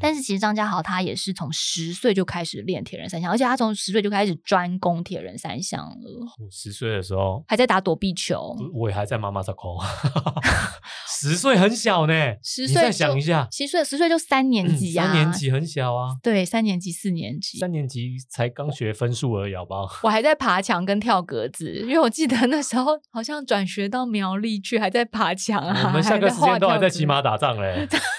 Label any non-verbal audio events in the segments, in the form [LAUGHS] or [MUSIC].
但是其实张家豪他也是从十岁就开始练铁人三项，而且他从十岁就开始专攻铁人三项了，我十岁的时候还在打躲避球。我也还在妈妈在空，[LAUGHS] 十岁很小呢。十岁你再想一下，十岁十岁就三年级啊，三年级很小啊，对，三年级四年级，三年级才刚学分数而已，好不好？我还在爬墙跟跳格子，因为我记得那时候好像转学到苗栗去，还在爬墙啊。我们下课时间都还在骑马。马打仗嘞。[LAUGHS]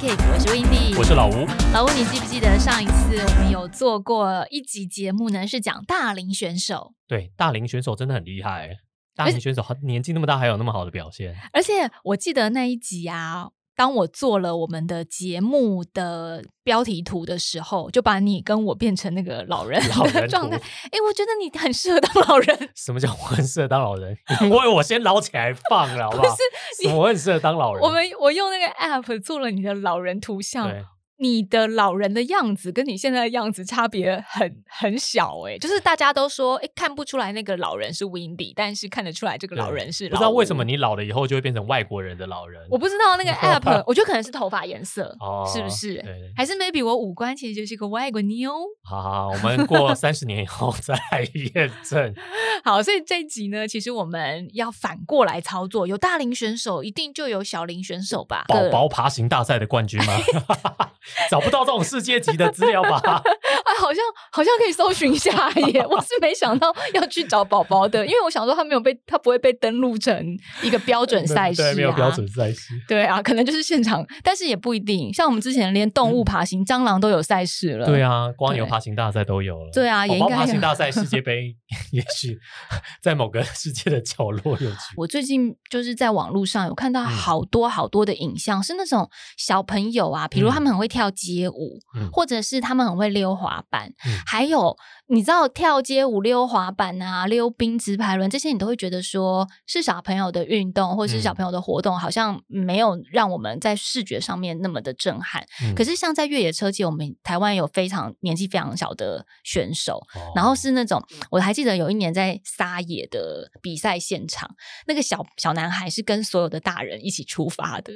Pancake，我是 Windy，我是老吴。老吴，你记不记得上一次我们有做过一集节目呢？是讲大龄选手，对，大龄选手真的很厉害。大龄选手年纪那么大，还有那么好的表现。而且我记得那一集啊，当我做了我们的节目的标题图的时候，就把你跟我变成那个老人老人的状态。图哎，我觉得你很适合当老人。什么叫我很适合当老人？[LAUGHS] 因为我先捞起来放了，好不好？是我很适合当老人。我们我用那个 app 做了你的老人图像对，你的老人的样子跟你现在的样子差别很很小哎、就是大家都说哎、看不出来那个老人是 Windy，但是看得出来这个老人是不知道为什么你。老了以后就会变成外国人的老人。我不知道那个 [LAUGHS] app，我觉得可能是头发颜色，哦是不是对？还是 maybe 我五官其实就是个外国妞？好好，好我们过三十年以后再来验证。[LAUGHS] 好，所以这一集呢，其实我们要反过来操作，有大龄选手，一定就有小龄选手吧？宝宝爬行大赛的冠军吗？[LAUGHS] 找不到这种世界级的资料吧？[LAUGHS] 哎，好像好像可以搜寻一下耶！[LAUGHS] 我是没想到要去找宝宝的，因为我想说他没有被他不会被登录成一个标准赛事、啊，对，没有标准赛事。对啊，可能就是现场，但是也不一定。像我们之前连动物爬行、蟑螂都有赛事了。对啊，光有爬行大赛都有了。对啊也应该爬行大赛 [LAUGHS] 世界杯，也许在某个世界的角落有。我最近就是在网络上有看到嗯好多好多的影像，是那种小朋友啊，比如嗯他们很会跳街舞，嗯。或者是他们很会溜滑板，嗯。还有你知道跳街舞、溜滑板啊、溜冰、直排轮这些，你都会觉得说是小朋友的运动或是小嗯。朋友的活动，好像没有让我们在视觉上面那么的震撼。嗯。可是像在越野车界，我们台湾有非常年纪非常小的选手，哦。然后是那种，我还记得有一年在撒野的比赛现场，那个小小男孩是跟所有的大人一起出发的。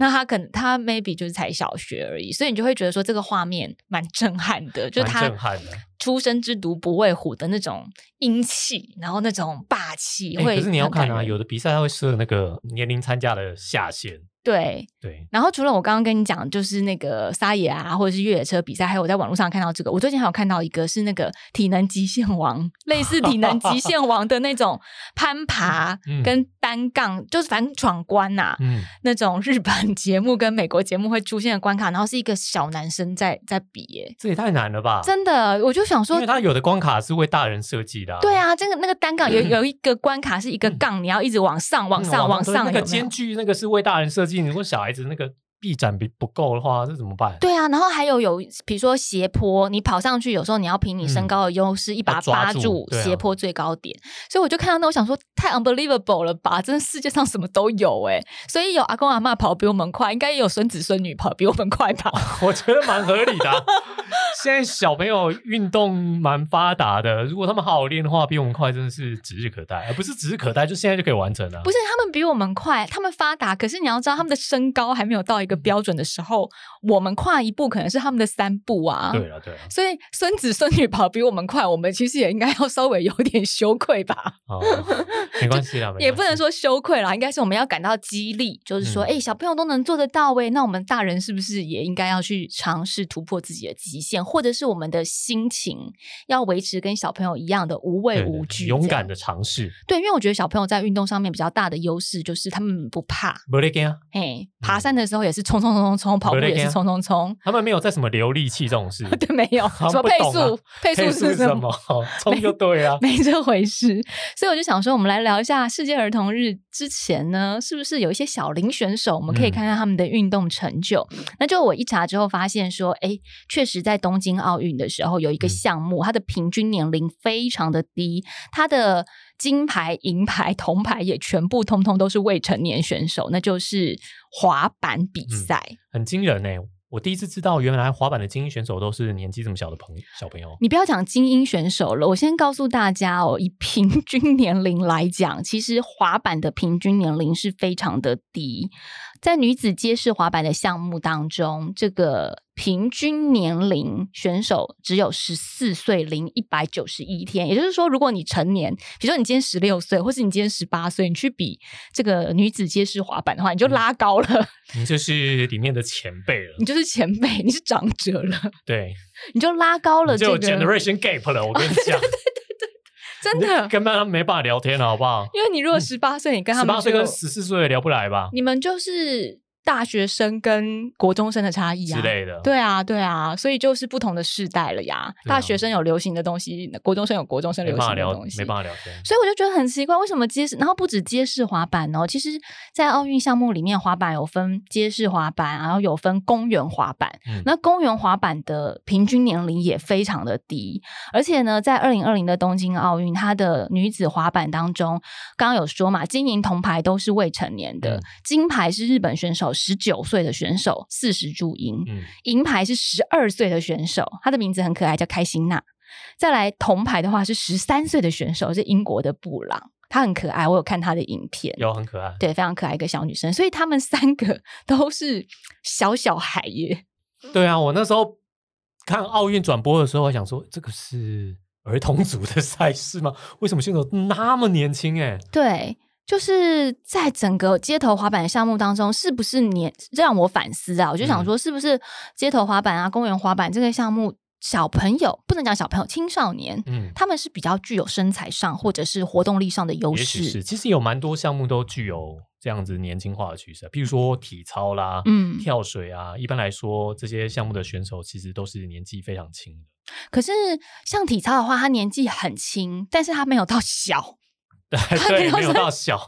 那他可能他 maybe 就是才小学而已，所以你就会觉得说这个画面蛮震撼的，就是他震撼的。出生之犊不畏虎的那种英气，然后那种霸气，会欸可是你要看啊，有的比赛他会设那个年龄参加的下限。对。对，然后除了我刚刚跟你讲，就是那个撒野啊，或者是越野车比赛，还有我在网络上看到这个，我最近还有看到一个是那个体能极限王，类似体能极限王的那种攀爬嗯跟单杠，就是反正闯关呐、嗯，[LAUGHS] 那种日本节目跟美国节目会出现的关卡，然后是一个小男生在在比耶，这也太难了吧？真的，我就想说因为，他有的关卡是为大人设计的、啊。对啊，这个那个单杠有 [LAUGHS] 有一个关卡是一个杠，你要一直往上、往嗯，上、往上，那个间距那个是为大人设计，如果小孩子那个臂展比不够的话，这怎么办？对啊，然后还有有，比如说斜坡，你跑上去，有时候你要凭你身嗯高的优势，一把抓住斜坡最高点。所以我就看到那，我想说太 unbelievable 了吧！真的世界上什么都有哎、所以有阿公阿妈跑比我们快，应该也有孙子孙女跑比我们快吧？[LAUGHS] 我觉得蛮合理的啊、[LAUGHS] 现在小朋友运动蛮发达的，如果他们好好练的话，比我们快真的是指日可待，而不是指日可待，就现在就可以完成了。不是他们比我们快，他们发达，可是你要知道他们的身高还没有到一个标准的时候，我们跨一步可能是他们的三步啊。对啊，对啊，所以孙子孙女跑比我们快，我们其实也应该要稍微有点羞愧吧。哦，[LAUGHS] 没关系啦，系也不能说羞愧啦，应该是我们要感到激励，就是说，嗯。哎、小朋友都能做得到位，那我们大人是不是也应该要去尝试突破自己的极限，或者是我们的心情要维持跟小朋友一样的无畏无惧，勇敢的尝试，对，因为我觉得小朋友在运动上面比较大的优势就是他们不怕，不累干啊，嘿，爬山的时候也是冲冲冲冲冲，跑步也是冲冲冲，他们没有在什么流力气这种事，[LAUGHS] 对，没有 [LAUGHS] 什么配速，[LAUGHS] 配速是什么？冲就对啊。没这回事。所以我就想说，我们来聊一下世界儿童日之前呢，是不是有一些小龄选手，我们可以嗯看看他们的运动成就？那就我一查之后发现说，哎，确实在东京奥运的时候有一个嗯项目，它的平均年龄非常的低，它的金牌、银牌、[LAUGHS] 铜牌也全部通通都是未成年选手，那就是滑板比嗯赛。很惊人呢、我第一次知道，原来滑板的精英选手都是年纪这么小的朋小朋友。你不要讲精英选手了，我先告诉大家哦，以平均年龄来讲，其实滑板的平均年龄是非常的低。在女子街式滑板的项目当中，这个平均年龄选手只有十四岁零一百九十一天。也就是说，如果你成年，比如说你今天十六岁，或是你今天十八岁，你去比这个女子街式滑板的话，你就拉高了，你就是里面的前辈了，你就是前辈，你是长者了，对，[LAUGHS] 你就拉高了就有这个 generation gap 了。我跟你讲，[LAUGHS] 真的，根本他们没办法聊天了，好不好？因为你如果十八岁，你跟他们十八岁就跟十四岁也聊不来吧你们就是大学生跟国中生的差异啊之。类的。对啊，对啊，所以就是不同的世代了呀。啊大学生有流行的东西，国中生有国中生流行的东西，没办法聊天。所以我就觉得很奇怪，为什么街式？然后不止街式滑板哦，其实，在奥运项目里面，滑板有分街式滑板，然后有分公园滑板。嗯那公园滑板的平均年龄也非常的低，而且呢，在二零二零的东京奥运，它的女子滑板当中，刚刚有说嘛，金银铜牌都是未成年的，嗯金牌是日本选手十九岁的选手，四十注银，嗯，银牌是十二岁的选手，他的名字很可爱，叫开心娜。再来铜牌的话是十三岁的选手，是英国的布朗，她很可爱，我有看她的影片，有很可爱。对，非常可爱一个小女生，所以他们三个都是小小孩耶。对啊，我那时候看奥运转播的时候，我想说这个是儿童组的赛事吗？为什么选手那么年轻、欸？哎，对，就是在整个街头滑板项目当中，是不是年让我反思啊？我就想嗯说，是不是街头滑板啊、公园滑板这个项目，小朋友不能讲小朋友，青少年。嗯，他们是比较具有身材上或者是活动力上的优势，是。其实有蛮多项目都具有这样子年轻化的趋势，比如说体操啦、嗯跳水啊。一般来说，这些项目的选手其实都是年纪非常轻的。可是像体操的话，他年纪很轻，但是他没有到小，对，没有到小，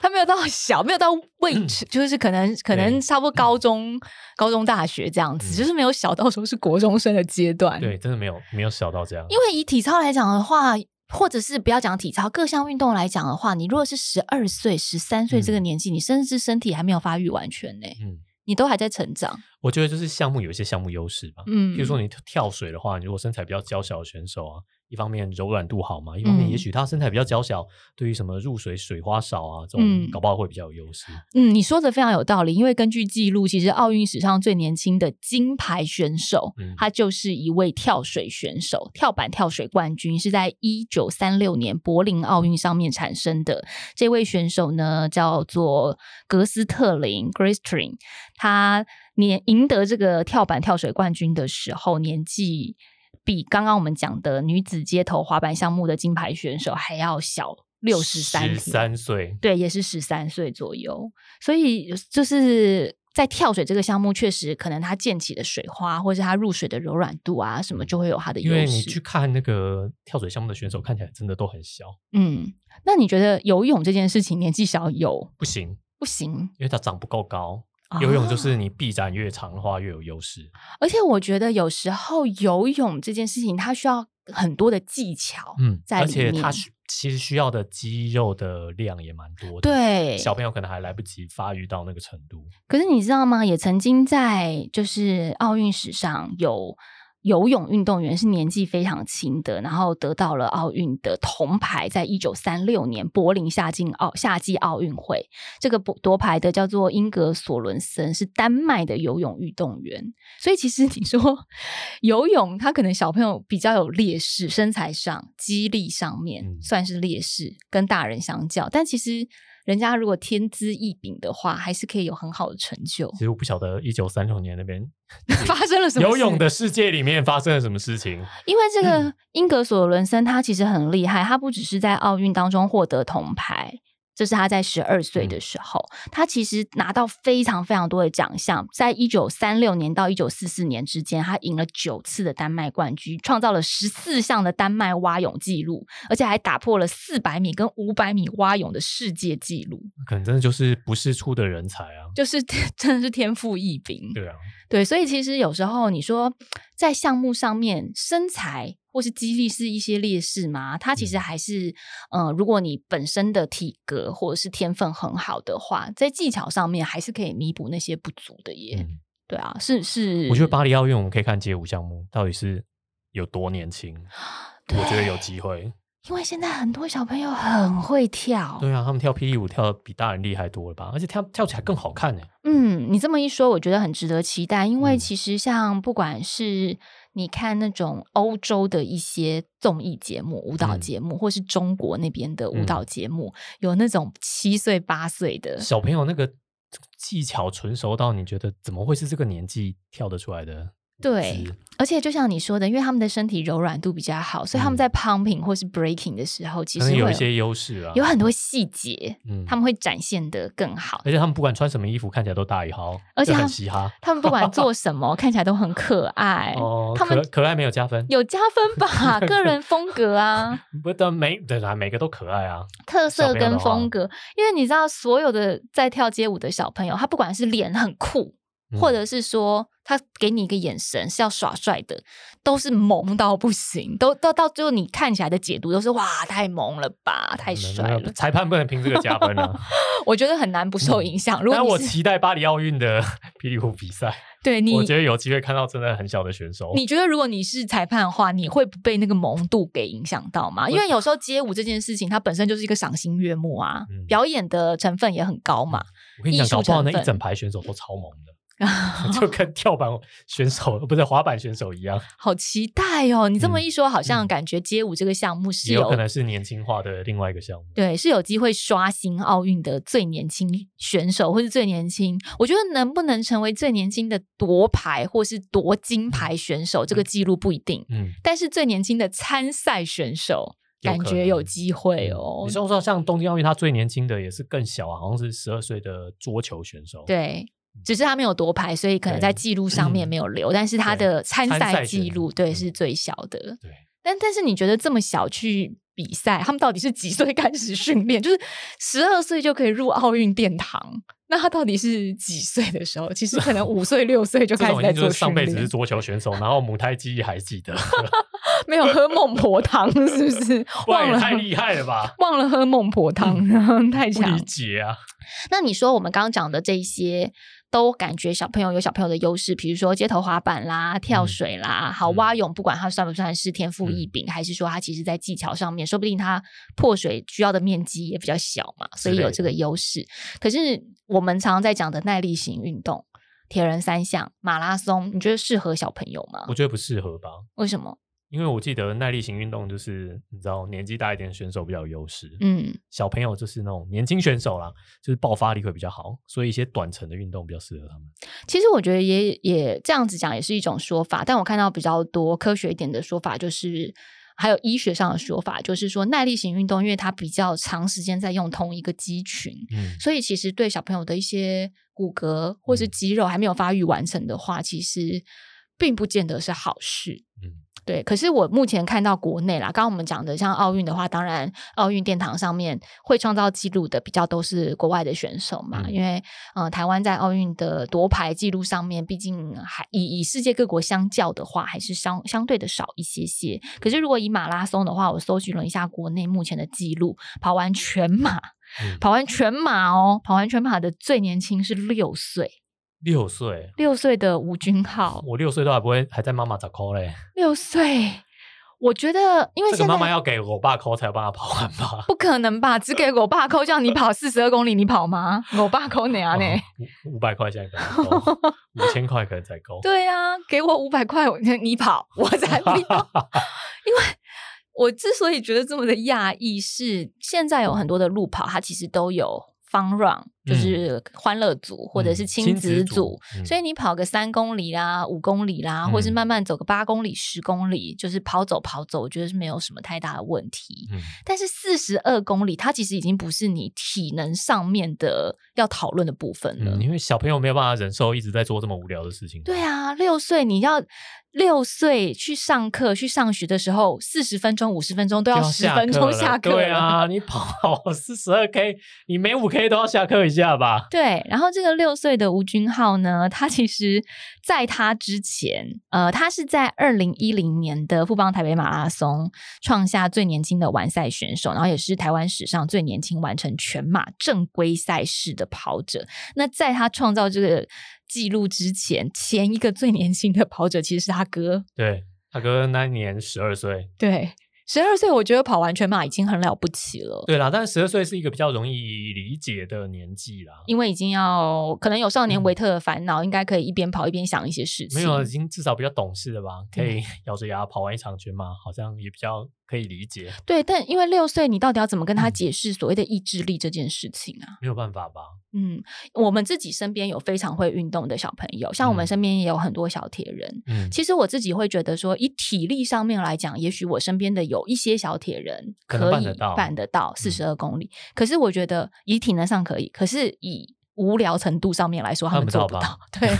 他没有到小，没有到位置，就是可能可能差不多高中、高中、大学这样子，嗯就是没有小到说是国中生的阶段。对，真的没有没有小到这样。因为以体操来讲的话，或者是不要讲体操，各项运动来讲的话，你如果是十二岁、十三岁这个嗯年纪，你甚至身体还没有发育完全呢、嗯，你都还在成长。我觉得就是项目有一些项目优势吧。嗯，譬如说你跳水的话，你如果身材比较娇小的选手啊，一方面柔软度好嘛，一方面嗯也许他身材比较娇小，对于什么入水水花少啊这嗯种，搞不好会比较有优势。嗯，你说的非常有道理，因为根据记录，其实奥运史上最年轻的金牌选手，嗯他就是一位跳水选手，跳板跳水冠军，是在一九三六年柏林奥运上面产生的。这位选手呢，叫做格斯特林 （Gristrin），他年赢得这个跳板跳水冠军的时候，年纪比刚刚我们讲的女子街头滑板项目的金牌选手还要小六十三岁，对，也是十三岁左右，所以就是在跳水这个项目，确实可能它溅起的水花，或是它入水的柔软度啊，什么就会有它的优因为你去。看那个跳水项目的选手，看起来真的都很小，嗯，那你觉得游泳这件事情年纪小有不行，不行？因为他长不够高。游泳就是啊你臂展越长的话越有优势。而且我觉得有时候游泳这件事情，它需要很多的技巧，嗯，而在里面且它其实需要的肌肉的量也蛮多的。，对，小朋友可能还来不及发育到那个程度。可是你知道吗？也曾经在就是奥运史上有游泳运动员是年纪非常轻的，然后得到了奥运的铜牌，在一九三六年柏林夏季奥夏季奥运会，这个夺夺牌的叫做英格索伦森，是丹麦的游泳运动员。所以其实你说游泳，他可能小朋友比较有劣势，身材上、肌力上面嗯算是劣势，跟大人相较，但其实。人家如果天资异禀的话，还是可以有很好的成就。其实我不晓得一九三六年那边 [LAUGHS] 发生了什么？游泳的世界里面发生了什么事情。因为这嗯个英格索伦森他其实很厉害，他不只是在奥运当中获得铜牌。这是他在十二岁的时候，他其实拿到非常非常多的奖项。在一九三六年到一九四四年之间，他赢了九次的丹麦冠军，创造了十四项的丹麦蛙泳纪录，而且还打破了四百米跟五百米蛙泳的世界纪录，可能真的就是不是出的人才啊。就是 [LAUGHS] 真的是天赋异禀。对啊，对，所以其实有时候你说在项目上面身材或是激励是一些劣势吗，它其实嗯还是，呃，如果你本身的体格或者是天分很好的话，在技巧上面还是可以弥补那些不足的耶。嗯，对啊，是是，我觉得巴黎奥运我们可以看街舞项目到底是有多年轻，[GASPS] 我觉得有机会。因为现在很多小朋友很会跳，对啊，他们跳霹雳舞跳的比大人厉害多了吧？而且跳跳起来更好看呢。嗯，你这么一说，我觉得很值得期待。因为嗯其实像不管是你看那种欧洲的一些综艺节目、舞蹈嗯节目，或是中国那边的舞嗯蹈节目，有那种七岁八岁的，小朋友那个技巧纯熟到你觉得怎么会是这个年纪跳得出来的？对，而且就像你说的，因为他们的身体柔软度比较好，所以他们嗯在 pumping 或是 breaking 的时候，其可实有一些优势啊，有很多细节，嗯他们会展现的更好。而且他们不管穿什么衣服，看起来都大一号，而且他很嘻哈。[LAUGHS] 他们不管做什么，[LAUGHS] 看起来都很可爱。哦，他们可可爱没有加分，有加分吧？[LAUGHS] 个人风格啊，不的每对啊，每个都可爱啊。特色跟风格。因为你知道，所有的在跳街舞的小朋友，他不管是脸很酷，嗯或者是说他给你一个眼神是要耍帅的，都是萌到不行。都到到最后，你看起来的解读都是哇，太萌了吧，太帅了。裁判不能凭这个加分啊。[LAUGHS] 我觉得很难不受影响。如但我期待巴黎奥运的 [LAUGHS] 霹雳舞比赛，[LAUGHS] 对你我觉得有机会看到真的很小的选手。你觉得如果你是裁判的话，你会不被那个萌度给影响到吗？因为有时候街舞这件事情，它本身就是一个赏心悦目啊，嗯表演的成分也很高嘛。我跟你讲，搞不好那一整排选手都超萌的，[LAUGHS] 就跟跳板选手不是滑板选手一样，好期待哦！你这么嗯一说，好像感觉街舞这个项目是有也有可能是年轻化的另外一个项目。对是有机会刷新奥运的最年轻选手，或是最年轻。我觉得能不能成为最年轻的夺牌或是夺金牌选手，这个记录不一定。嗯，但是最年轻的参赛选手，感觉有机会嗯哦你。说说像东京奥运，他最年轻的也是更小啊，好像是十二岁的桌球选手。对，只是他没有夺牌，所以可能在记录上面没有留，但是他的参参赛记录对嗯是最小的。对，但但是你觉得这么小去比赛，他们到底是几岁开始训练？就是十二岁就可以入奥运殿堂，那他到底是几岁的时候？其实可能五岁六岁就这开始在做训练辈子是，桌球选手，然后母胎记忆还记得，[LAUGHS] 没有喝孟婆汤，是不是？忘了太厉害了吧？忘了喝孟婆汤，太不强理。解啊！那你说我们刚刚讲的这些，都感觉小朋友有小朋友的优势，比如说街头滑板啦、跳嗯水啦，好嗯蛙泳，不管他算不算是天赋异禀，还是说他其实在技巧上面，说不定他破水需要的面积也比较小嘛，所以有这个优势。可是我们常常在讲的耐力型运动，铁人三项、马拉松，你觉得适合小朋友吗我？觉得不适合吧，为什么？因为我记得耐力型运动就是你知道年纪大一点的选手比较有优势，嗯，小朋友就是那种年轻选手啦，就是爆发力会比较好，所以一些短程的运动比较适合他们。其实我觉得也也这样子讲也是一种说法，但我看到比较多科学一点的说法，就是还有医学上的说法，就是说耐力型运动，因为它比较长时间在用同一个肌群，嗯，所以其实对小朋友的一些骨骼或是嗯肌肉还没有发育完成的话，其实并不见得是好事。嗯对，可是我目前看到国内啦，刚刚我们讲的像奥运的话，当然奥运殿堂上面会创造纪录的比较都是国外的选手嘛，嗯因为呃台湾在奥运的夺牌记录上面，毕竟还以以世界各国相较的话，还是相相对的少一些些。可是如果以马拉松的话，我搜寻了一下国内目前的记录，跑完全马，嗯跑完全马哦，跑完全马的最年轻是六岁，六岁，六岁的吴君浩，我六岁都还不会，还在妈妈找扣嘞。六岁。我觉得，因为这个现在妈妈要给我爸扣才有办法跑完吧？[LAUGHS] 不可能吧？只给我爸扣，叫你跑 [LAUGHS] 四十二公里，你跑吗？我爸扣哪样呢？哦五五百块现在可能够，五千块可能才够。对啊，给我五百块，我你跑，我才不要。[LAUGHS] 因为我之所以觉得这么的讶异，是现在有很多的路跑，它其实都有 fun run，就是欢乐组、或者是嗯亲亲子子组，嗯所以你跑个三公里啦、五公里啦，或是嗯慢慢走个八公里、十公里，就是跑走跑走，我觉得是没有什么太大的问题。嗯，但是四十二公里，它其实已经不是你体能上面的要讨论的部分了。嗯，因为小朋友没有办法忍受一直在做这么无聊的事情。对啊，六岁你要六岁去上课、去上学的时候，四十分钟、五十分钟都就要十分钟下课。对啊，你跑 [LAUGHS] 四十二 K，你每五 K 都要下课一下吧？对，然后这个六岁的吴君浩呢，他其实在他之前，呃，他是在二零一零年的富邦台北马拉松创下最年轻的完赛选手，然后也是台湾史上最年轻完成全马正规赛事的跑者。那在他创造这个记录之前，前一个最年轻的跑者其实是他哥。对，他哥那年十二岁。对。十二岁，我觉得跑完全马已经很了不起了。对啦，但是十二岁是一个比较容易理解的年纪啦，因为已经要可能有少年维特的烦恼，应该可以一边跑一边想一些事情。没有，已经至少比较懂事了吧？可以咬着牙跑完一场全马，好像也比较。可以理解，对，但因为六岁，你到底要怎么跟他解释所谓的意志力这件事情啊？没有办法吧？嗯，我们自己身边有非常会运动的小朋友，像我们身边也有很多小铁人。嗯，其实我自己会觉得说，以体力上面来讲，也许我身边的有一些小铁人可以办得到四十二公里，可是我觉得以体能上可以，可是以无聊程度上面来说，他们做不到。[LAUGHS] 对，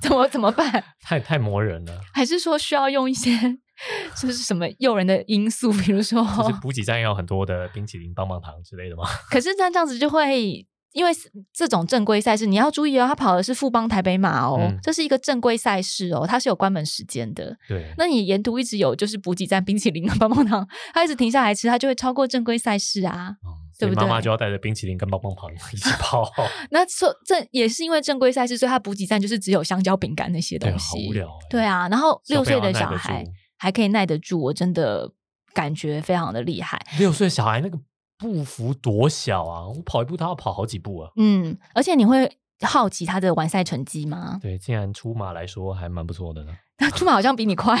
怎么怎么办？[LAUGHS] 太太磨人了，还是说需要用一些？[LAUGHS] 这是什么诱人的因素？比如说，就是补给站要很多的冰淇淋、棒棒糖之类的吗？[LAUGHS] 可是那这样子就会，因为这种正规赛事，你要注意哦，他跑的是富邦台北马哦，这是一个正规赛事哦，它是有关门时间的。对，那你沿途一直有就是补给站冰淇淋、棒棒糖，他一直停下来吃，他就会超过正规赛事啊，对不对？妈妈就要带着冰淇淋跟棒棒糖一起跑。[LAUGHS] 那说这也是因为正规赛事，所以他补给站就是只有香蕉、饼干那些东西。好无聊。对啊，然后六岁的小孩。还可以耐得住，我真的感觉非常的厉害。六岁小孩那个步幅多小啊！我跑一步，他要跑好几步啊。嗯，而且你会好奇他的完赛成绩吗？对，竟然出马来说还蛮不错的呢。出马好像比你快 [LAUGHS]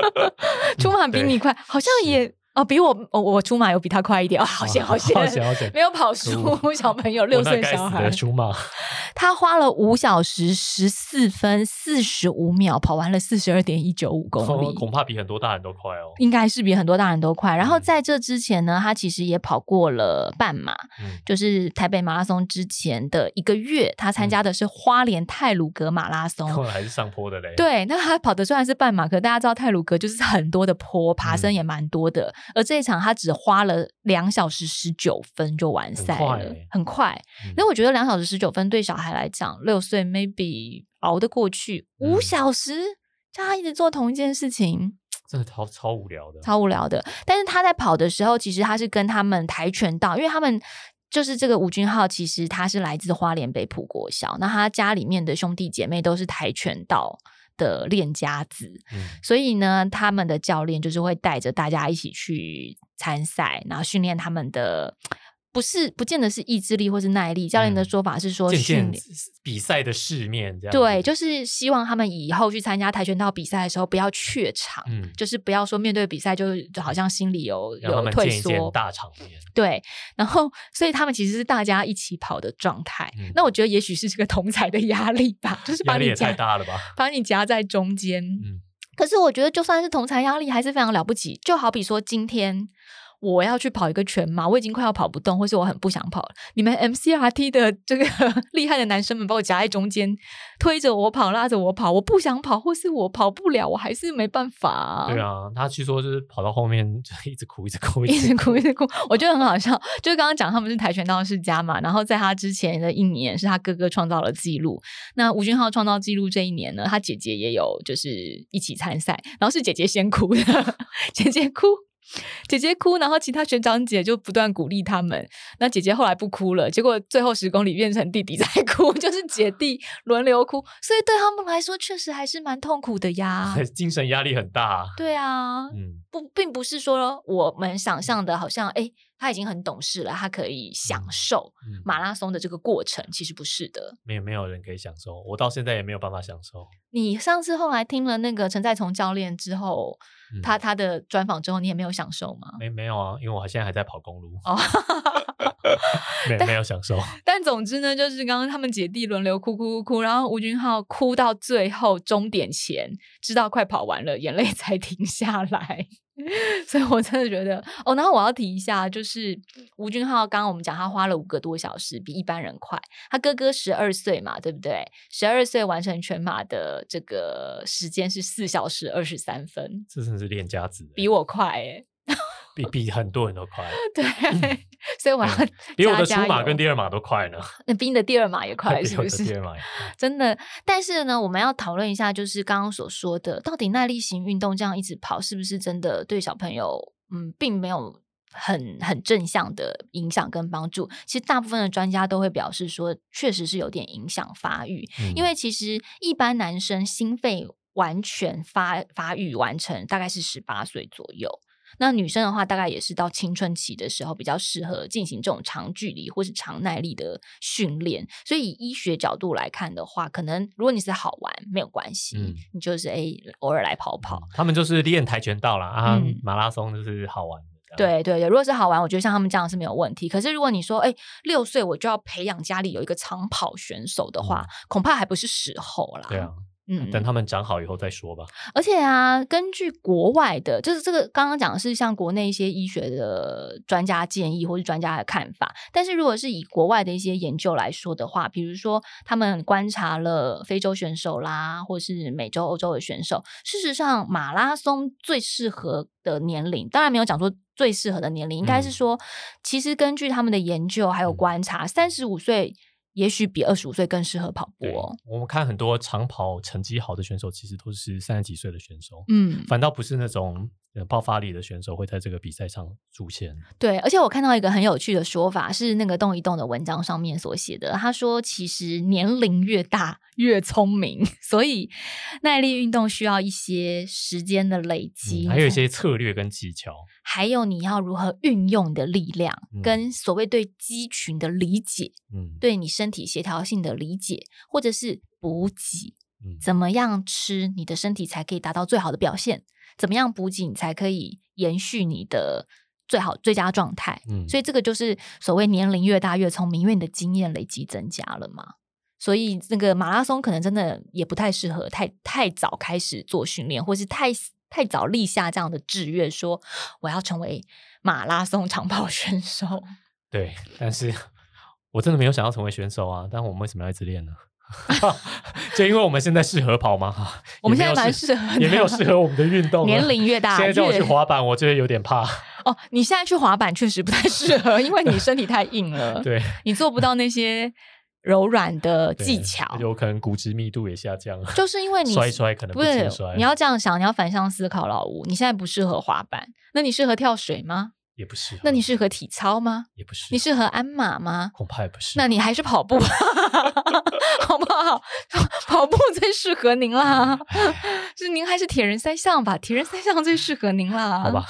[LAUGHS] 出马比你快，好像也。哦，比我我我出马有比他快一点。哦，好险好险，[LAUGHS] 没有跑输 [LAUGHS] 小朋友六岁小孩。出马，[LAUGHS] 他花了五小时十四分四十五秒跑完了四十二点一九五公里，恐怕比很多大人都快哦，应该是比很多大人都快。然后在这之前呢，他其实也跑过了半马，就是台北马拉松之前的一个月，他参加的是花莲泰鲁格马拉松，还是上坡的嘞。对，那他跑的虽然是半马，可大家知道泰鲁格就是很多的坡，爬升也蛮多的。而这一场他只花了两小时十九分就完赛了，很快。那我觉得两小时十九分对小孩来讲，六岁 maybe 熬得过去。五小时叫他一直做同一件事情，[TSK] 真的超超无聊的，超无聊的。但是他在跑的时候，其实他是跟他们跆拳道，因为他们就是这个吴君浩，其实他是来自花莲北埔国小，那他家里面的兄弟姐妹都是跆拳道。的练家子，所以呢，他们的教练就是会带着大家一起去参赛，然后训练他们的。不是，不见得是意志力或是耐力。教练的说法是说，训练比赛的世面这样。对，就是希望他们以后去参加跆拳道比赛的时候，不要怯场，嗯，就是不要说面对比赛就就好像心里有有退缩。大场面。对，然后所以他们其实是大家一起跑的状态。那我觉得也许是这个同才的压力吧，就是把你太大了吧，把你夹在中间。嗯，可是我觉得就算是同才压力还是非常了不起。就好比说今天。我要去跑一个全马，我已经快要跑不动，或是我很不想跑了。你们 MCRT 的这个 [LAUGHS] 厉害的男生们把我夹在中间，推着我跑，拉着我跑，我不想跑，或是我跑不了，我还是没办法。对啊，他据说就是跑到后面就一直哭，[LAUGHS] 一直哭，一直哭，一直哭。我觉得很好笑，就是刚刚讲他们是跆拳道世家嘛，然后在他之前的一年是他哥哥创造了记录。那吴俊浩创造记录这一年呢，他姐姐也有就是一起参赛，然后是姐姐先哭的，[LAUGHS] 姐姐哭。姐姐哭，然后其他学长姐就不断鼓励他们。那姐姐后来不哭了，结果最后十公里变成弟弟在 [LAUGHS] 哭，就是姐弟轮流哭。所以对他们来说，确实还是蛮痛苦的呀，精神压力很大。对啊，嗯，不，并不是说我们想象的，好像哎。他已经很懂事了，他可以享受马拉松的这个过程，其实不是的。没有没有人可以享受，我到现在也没有办法享受。你上次后来听了那个陈在从教练之后，他他的专访之后，你也没有享受吗？没没有啊，因为我现在还在跑公路，哦，[LAUGHS] 没没有享受。[LAUGHS] 但总之呢，就是刚刚他们姐弟轮流哭哭哭哭，然后吴君浩哭到最后终点前，知道快跑完了，眼泪才停下来。所以，我真的觉得哦，然后我要提一下，就是吴俊浩，刚刚我们讲他花了五个多小时，比一般人快。他哥哥十二岁嘛，对不对？十二岁完成全马的这个时间是四小时二十三分，这真的是练家子，比我快哎。比比很多人都快，[LAUGHS] 对，所以我要比我的出马跟第二马都快呢。[LAUGHS] 那比你的第二马也 [LAUGHS] 快，是不是？第二马真的，但是呢，我们要讨论一下，就是刚刚所说的，到底耐力型运动这样一直跑，是不是真的对小朋友，嗯，并没有很很正向的影响跟帮助。其实大部分的专家都会表示说，确实是有点影响发育，嗯因为其实一般男生心肺完全发发育完成大概是十八岁左右。那女生的话，大概也是到青春期的时候比较适合进行这种长距离或是长耐力的训练。所以以医学角度来看的话，可能如果你是好玩没有关系，嗯你就是诶偶尔来跑跑。他们就是练跆拳道啦，啊，嗯马拉松就是好玩的。对对对，如果是好玩，我觉得像他们这样是没有问题。可是如果你说，哎，六岁我就要培养家里有一个长跑选手的话，恐怕还不是时候啦。嗯对啊，嗯，等他们长好以后再说吧。而且啊，根据国外的，就是这个刚刚讲的是像国内一些医学的专家建议或是专家的看法，但是如果是以国外的一些研究来说的话，比如说他们观察了非洲选手啦，或是美洲、欧洲的选手，事实上马拉松最适合的年龄，当然没有讲说最适合的年龄，应该是嗯。说，其实根据他们的研究还有嗯。观察，三十五岁也许比二十五岁更适合跑步哦。，我们看很多长跑成绩好的选手，其实都是三十几岁的选手，嗯，反倒不是那种呃爆发力的选手会在这个比赛上出现。对，而且我看到一个很有趣的说法，是那个动一动的文章上面所写的。他说，其实年龄越大越聪明，[LAUGHS] 所以耐力运动需要一些时间的累积，嗯还有一些策略跟技巧。还有你要如何运用你的力量，嗯跟所谓对肌群的理解，嗯，对你身体协调性的理解，或者是补给，嗯怎么样吃你的身体才可以达到最好的表现？怎么样补给你才可以延续你的最好最佳状态？嗯所以这个就是所谓年龄越大越聪明，因为你的经验累积增加了嘛。所以那个马拉松可能真的也不太适合太太早开始做训练，或是太太早立下这样的志愿，说我要成为马拉松长跑选手。对，但是我真的没有想要成为选手啊，但我们为什么要一直练呢？[LAUGHS] 就因为我们现在适合跑吗？我们现在蛮适合也没有适合我们的运动啊。年龄越大现在叫我去滑板，我就会有点怕。[LAUGHS] 哦，你现在去滑板确实不太适合，因为你身体太硬了，[LAUGHS] 对，你做不到那些柔软的技巧。有可能骨质密度也下降了。就是因为你摔一摔可能不是不轻摔你要这样想，你要反向思考，老吴，你现在不适合滑板，那你适合跳水吗？也不适合。那你适合体操吗？也不适合，你适合鞍马吗？恐怕也不是。那你还是跑步吧，[LAUGHS] 好不好？[LAUGHS] 跑步最适合您啦，是您还是铁人三项吧？铁人三项最适合您啦，[LAUGHS] 好吧，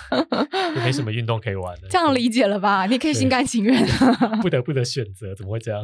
也没什么运动可以玩的。这样理解了吧？你可以心甘情愿。不得不的选择，怎么会这样？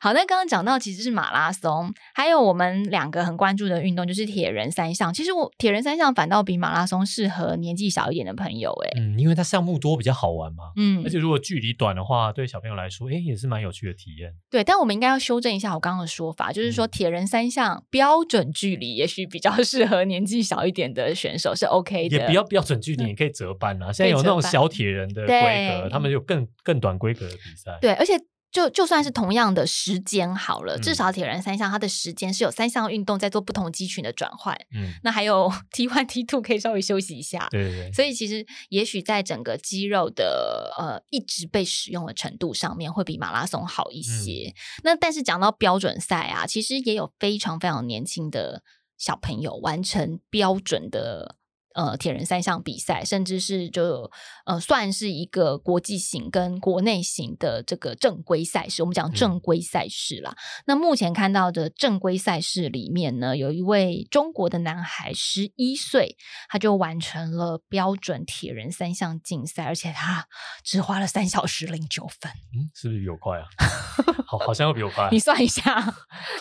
好，那刚刚讲到其实是马拉松，还有我们两个很关注的运动就是铁人三项。其实我铁人三项反倒比马拉松适合年纪小一点的朋友、欸，嗯，因为它项目多，比较好玩嘛。嗯而，且如果距离短的话，对小朋友来说，哎，也是蛮有趣的体验。对，但我们应该要修正一下我刚刚的说法，就是说嗯铁人三项标准距离也许比较适合年纪小一点的选手是 OK 的，也不要标准距离，你可以折半啊。现在有那种小铁人的规格，他们有更更短规格的比赛。对，而且就就算是同样的时间好了，至嗯少铁人三项它的时间是有三项运动在做不同肌群的转换，嗯，那还有 [LAUGHS] T one T two 可以稍微休息一下。对对对，所以其实也许在整个肌肉的呃一直被使用的程度上面，会比马拉松好一些。那但是讲到标准赛啊，其实也有非常非常年轻的小朋友完成标准的。呃，铁人三项比赛，甚至是就呃，算是一个国际型跟国内型的这个正规赛事。我们讲正规赛事啦。那目前看到的正规赛事里面呢，有一位中国的男孩，十一岁，他就完成了标准铁人三项竞赛，而且他只花了三小时零九分。嗯，是不是比我快啊？[LAUGHS] 好，好像要比我快。[LAUGHS] 你算一下，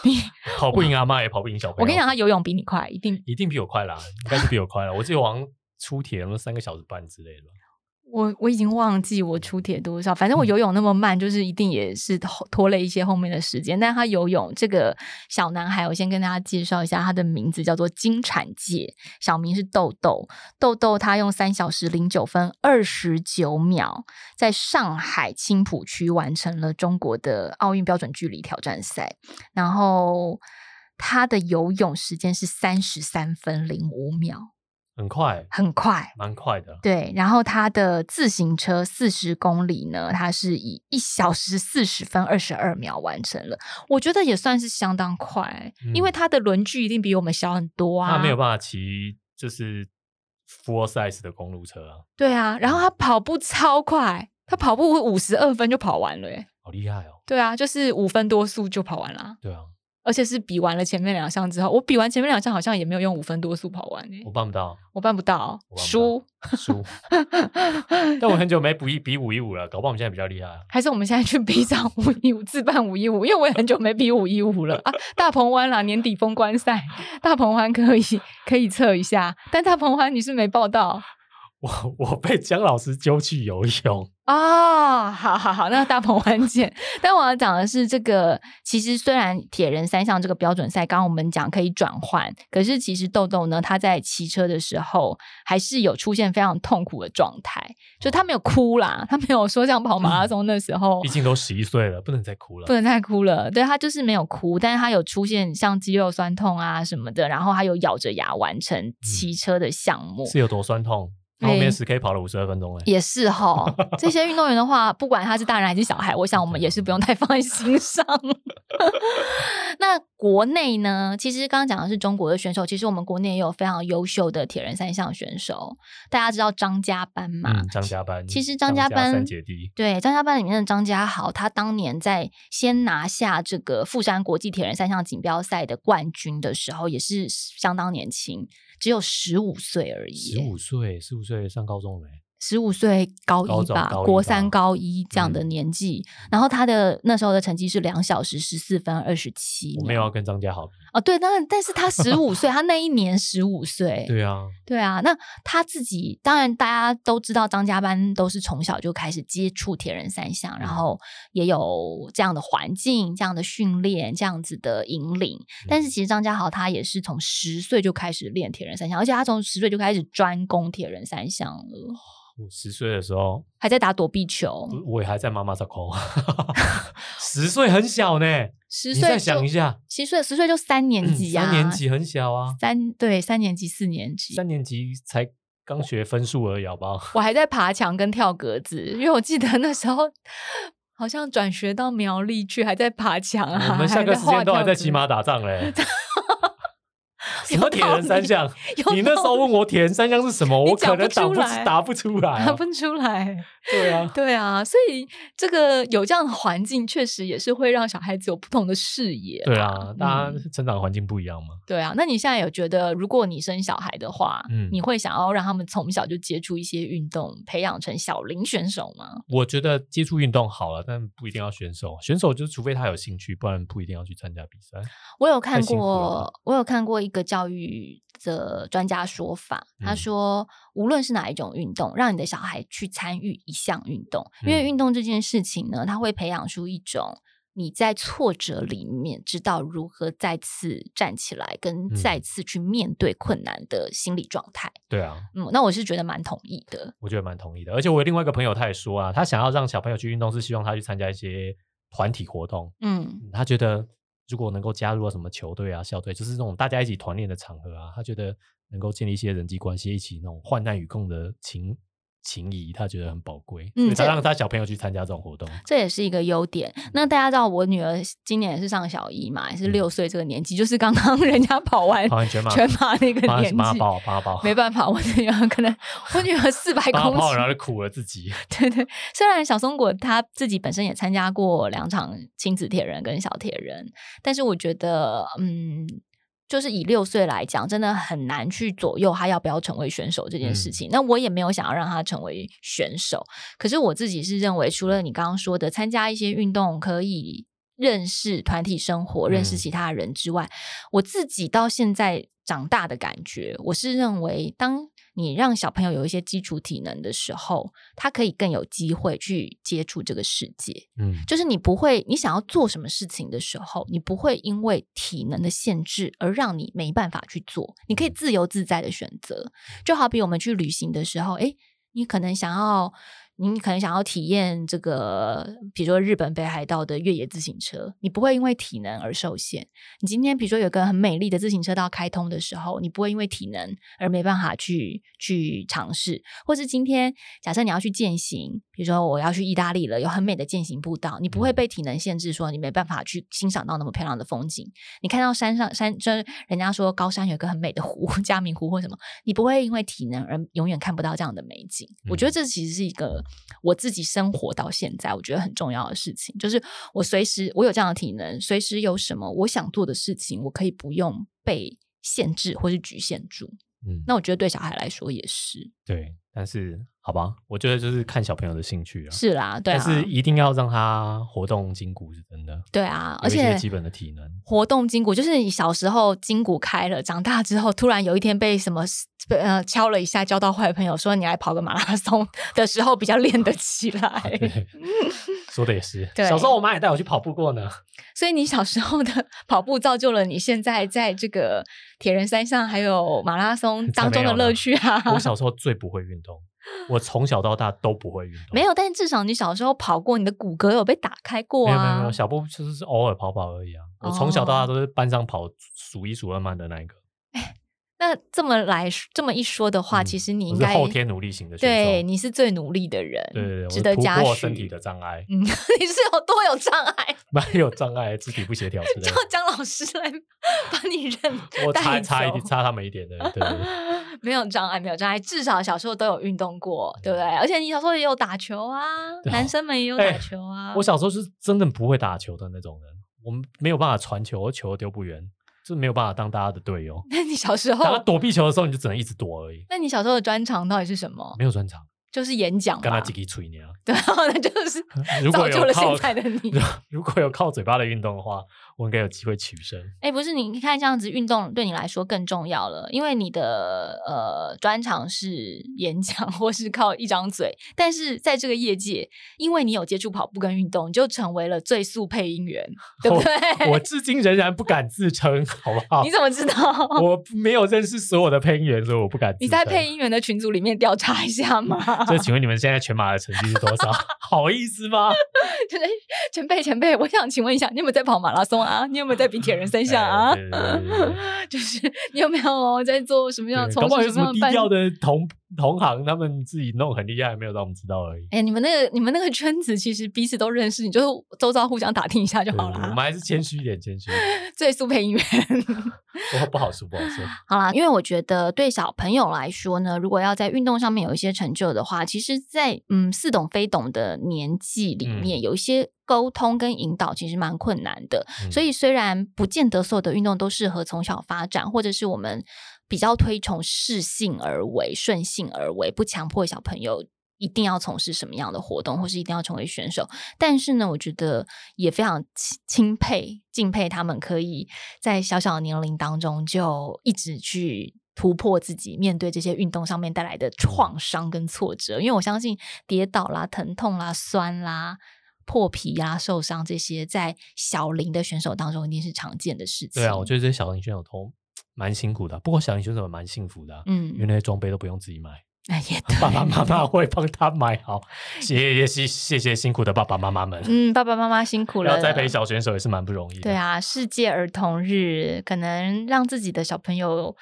你跑不赢阿妈，也跑不赢小朋友。我跟你讲，，他游泳比你快，一定。一定比我快啦，应该是比我快了。我记得好像出铁了三个小时半之类的吧。我我已经忘记我出铁多少，反正我嗯游泳那么慢，就是一定也是拖拖累一些后面的时间。但他游泳这个小男孩，我先跟大家介绍一下，他的名字叫做金产界，小名是豆豆。豆豆他用三小时零九分二十九秒，在上海青浦区完成了中国的奥运标准距离挑战赛，然后他的游泳时间是三十三分零五秒，很快，很快。蛮快的。对，然后他的自行车四十公里呢，他是以一小时四十分二十二秒完成了，我觉得也算是相当快，因为嗯他的轮距一定比我们小很多啊。他没有办法骑，就是 full size 的公路车啊，对啊，然后他跑步超快，他跑步五十二分就跑完了，哎，好厉害哦。对啊，就是五分多速就跑完了，对啊，而且是比完了前面两项之后，我比完前面两项好像也没有用五分多速跑完诶、我办不到，我办不到，输。输。[LAUGHS] 但我很久没比比五一五了，搞不好我们现在比较厉害啊。还是我们现在去比场五一五，自办五一五，因为我也很久没比五一五了啊。大鹏湾啦，年底封关赛，大鹏湾可以可以测一下，但大鹏湾你是没报道我 [LAUGHS] 我被姜老师揪去游泳，啊、好好好，那大鹏湾见。[LAUGHS] 但我要讲的是，这个其实虽然铁人三项这个标准赛，刚刚我们讲可以转换，可是其实豆豆呢，他在骑车的时候还是有出现非常痛苦的状态，就他没有哭啦，他没有说像跑马拉松那时候毕竟都十一岁了，不能再哭了不。能再哭了。对他就是没有哭，但是他有出现像肌肉酸痛啊什么的，然后他有咬着牙完成骑车的项目。是有多酸痛？哎后面十 K 跑了五十二分钟哎、也是哈，[LAUGHS] 这些运动员的话，不管他是大人还是小孩，我想我们也是不用太放在心上。[LAUGHS] 那国内呢？其实刚刚讲的是中国的选手，其实我们国内也有非常优秀的铁人三项选手。大家知道张家班嘛？嗯，张家班，其实张家班三姐弟，对，张家班里面的张家豪，他当年在先拿下这个富山国际铁人三项锦标赛的冠军的时候，也是相当年轻，只有十五岁而已十耶。五岁，十五岁上高中了、欸，十五岁高高一吧，中高一国三高一这样的嗯年纪，然后他的那时候的成绩是两小时十四分二十七我没有要跟张家豪比。哦，对，但但是他十五岁，他那一年十五岁，对啊，对啊，那他自己当然大家都知道，张家班都是从小就开始接触铁人三项，然嗯。后也有这样的环境、这样的训练、这样子的引领。但嗯。是其实张家豪他也是从十岁就开始练铁人三项，而且他从十岁就开始专攻铁人三项了，我十岁的时候，还在打躲避球。我也还在妈妈上空，[LAUGHS] 十岁很小呢。十岁你再想一下，十岁十岁就三年级啊、三年级很小啊，三对三年级四年级，三年级才刚学分数而已，好不好？我还在爬墙跟跳格子，因为我记得那时候好像转学到苗栗去，还在爬墙啊。我们下课时间都还在骑吗？马打仗嘞。[LAUGHS] 什 [LAUGHS] 有么铁人三项？[LAUGHS] 有你那时候问我铁人三项是什么，我可能答不出答不出来啊。答不出来。[LAUGHS] 对啊，对啊，所以这个有这样的环境，确实也是会让小孩子有不同的视野。对啊，大嗯家成长环境不一样嘛。对啊，那你现在有觉得，如果你生小孩的话，嗯你会想要让他们从小就接触一些运动，培养成小龄选手吗？我觉得接触运动好了，但不一定要选手。选手就是除非他有兴趣，不然不一定要去参加比赛。我有看过，我有看过一个教育的专家说法，他嗯说，无论是哪一种运动，让你的小孩去参与一项运动，因为嗯运动这件事情呢，它会培养出一种。你在挫折里面知道如何再次站起来，跟嗯再次去面对困难的心理状态。对啊，嗯，那我是觉得蛮同意的。我觉得蛮同意的。而且我有另外一个朋友，他也说啊，他想要让小朋友去运动，是希望他去参加一些团体活动。嗯嗯他觉得如果能够加入到什么球队啊、校队，就是那种大家一起团练的场合啊，他觉得能够建立一些人际关系，一起那种患难与共的情情谊，他觉得很宝贵。嗯这所以他让他小朋友去参加这种活动。这也是一个优点。那大家知道，我女儿今年也是上小一嘛，也是嗯六岁这个年纪，就是刚刚 [LAUGHS] 人家跑完全马全马那个年纪，帮他报，帮他报，没办法，我女儿可能我女儿四百公里，然后，就苦了自己。[LAUGHS] 对对。虽然小松果她自己本身也参加过两场亲子铁人跟小铁人，但是我觉得，嗯。就是以六岁来讲，真的很难去左右他要不要成为选手这件事嗯情。那我也没有想要让他成为选手，可是我自己是认为，除了你刚刚说的参加一些运动可以认识团体生活、认识嗯其他人之外，我自己到现在长大的感觉，我是认为，当你让小朋友有一些基础体能的时候，他可以更有机会去接触这个世界。嗯，就是你不会，你想要做什么事情的时候，你不会因为体能的限制而让你没办法去做，你可以自由自在的选择。就好比我们去旅行的时候，诶，你可能想要你可能想要体验这个，比如说日本北海道的越野自行车，你不会因为体能而受限。你今天比如说有个很美丽的自行车道开通的时候，你不会因为体能而没办法去去尝试，或是今天假设你要去践行，比如说我要去意大利了，有很美的践行步道，你不会被体能限制，说你没办法去欣赏到那么漂亮的风景。你看到山上山，就是人家说高山有个很美的湖，[LAUGHS] 嘉明湖或什么，你不会因为体能而永远看不到这样的美景。我觉得这其实是一个我自己生活到现在我觉得很重要的事情，就是我随时我有这样的体能，随时有什么我想做的事情，我可以不用被限制或是局限住。嗯，那我觉得对小孩来说也是，对，但是好吧，我觉得就是看小朋友的兴趣啊。是啦，对啊，但是一定要让他活动筋骨是真的，对啊，而且基本的体能。活动筋骨，就是你小时候筋骨开了，长大之后突然有一天被什么被呃敲了一下，交到坏朋友说你来跑个马拉松的时候，比较练得起来。对，说的也是。[LAUGHS] 对小时候我妈也带我去跑步过呢。[LAUGHS] 所以你小时候的 [LAUGHS] 跑步造就了你现在在这个铁人三项还有马拉松当中的乐趣啊。我小时候最不会运动，我从小到大都不会运动。没有，但是至少你小时候跑过，你的骨骼有被打开过啊。没有没有没有，小步就是偶尔跑跑而已啊。我从小到大都是班上跑数一数二慢的那一个。那这么来这么一说的话，嗯其实你应该后天努力型的。对你是最努力的人，对对对，值得嘉许。破身体的障碍，嗯，[LAUGHS] 你是有多有障碍？蛮有障碍，肢体不协调之类叫的。姜老师来 [LAUGHS] 把你认我差差一点，差他们一点的，对。[LAUGHS] 没有障碍，没有障碍，至少小时候都有运动过，对不对？而且你小时候也有打球啊，男生们也有哎打球啊。我小时候是真的不会打球的那种人，我们没有办法传球，球丢不远，就是没有办法当大家的队友。[LAUGHS] 那你小时候，躲避球的时候，你就只能一直躲而已，那你小时候的专长到底是什么？没有专长，就是演讲吧跟他自己吹你啊。对，然 [LAUGHS] 后那就是 [LAUGHS] 如果造就了靠现在的你。如果有靠嘴巴的运动的话，我应该有机会取胜。哎，不是，你看这样子运动对你来说更重要了，因为你的呃专长是演讲或是靠一张嘴，但是在这个业界，因为你有接触跑步跟运动，你就成为了最速配音员，对不对？我至今仍然不敢自称，好不好你？怎么知道？[LAUGHS] 我没有认识所有的配音员，所以我不敢自。你在配音员的群组里面调查一下吗？就请问你们现在全马的成绩是多少？[LAUGHS] 好意思吗？就是前辈前辈，我想请问一下，你有没有在跑马拉松啊？你有没有在比铁人三项啊 [LAUGHS] 就是你有没有在做什么样从对搞不好有什事什么样调的同同行，他们自己弄很厉害，没有让我们知道而已。哎、你们那个你们那个圈子其实彼此都认识，你就周遭互相打听一下就好啦对对对我们。还是谦虚一点，谦虚。[LAUGHS] 最速配音员，[LAUGHS] 不不好说，不好说。[LAUGHS] 好啦，因为我觉得对小朋友来说呢，如果要在运动上面有一些成就的话，其实在，嗯似懂非懂的年纪里面，嗯有一些沟通跟引导其实蛮困难的。嗯所以虽然不见得所有的运动都适合从小发展，或者是我们比较推崇适性而为、顺性而为，不强迫小朋友。一定要从事什么样的活动，或是一定要成为选手？但是呢，我觉得也非常钦钦佩、敬佩他们可以在小小的年龄当中就一直去突破自己，面对这些运动上面带来的创伤跟挫折。因为我相信跌倒啦、疼痛啦、酸啦。破皮啦、受伤这些，在小龄的选手当中一定是常见的事情。对啊，我觉得这些小龄选手都蛮辛苦的，不过小英选手也蛮幸福的嗯、因为嗯，那些装备都不用自己买，哎也对，爸爸妈妈会帮他买好。[LAUGHS] 谢谢谢谢辛苦的爸爸妈妈们，嗯，爸爸妈妈辛苦了。要栽培小选手也是蛮不容易的。对啊，世界儿童日可能让自己的小朋友，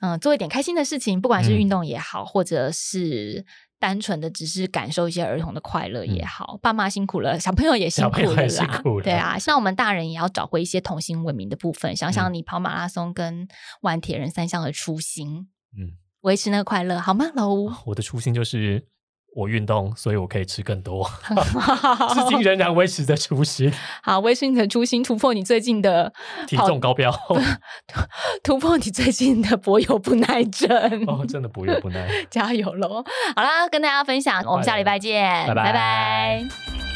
嗯、做一点开心的事情，不管是嗯运动也好，或者是单纯的只是感受一些儿童的快乐也嗯。好，爸妈辛苦了，小朋友也辛苦了对啊，像我们大人也要找回一些童心未泯的部分，想想嗯。你跑马拉松跟玩铁人三项的初心，嗯，维持那个快乐好吗？老吴，我的初心就是我运动，所以我可以吃更多，[LAUGHS] 至今仍然维持着初心，[LAUGHS] 好，维持你的初心，突破你最近的体重高标。[LAUGHS] 突破你最近的柏油不耐症。哦，真的柏油不耐。加油喽！好啦，跟大家分享，我们下礼拜见，拜拜拜拜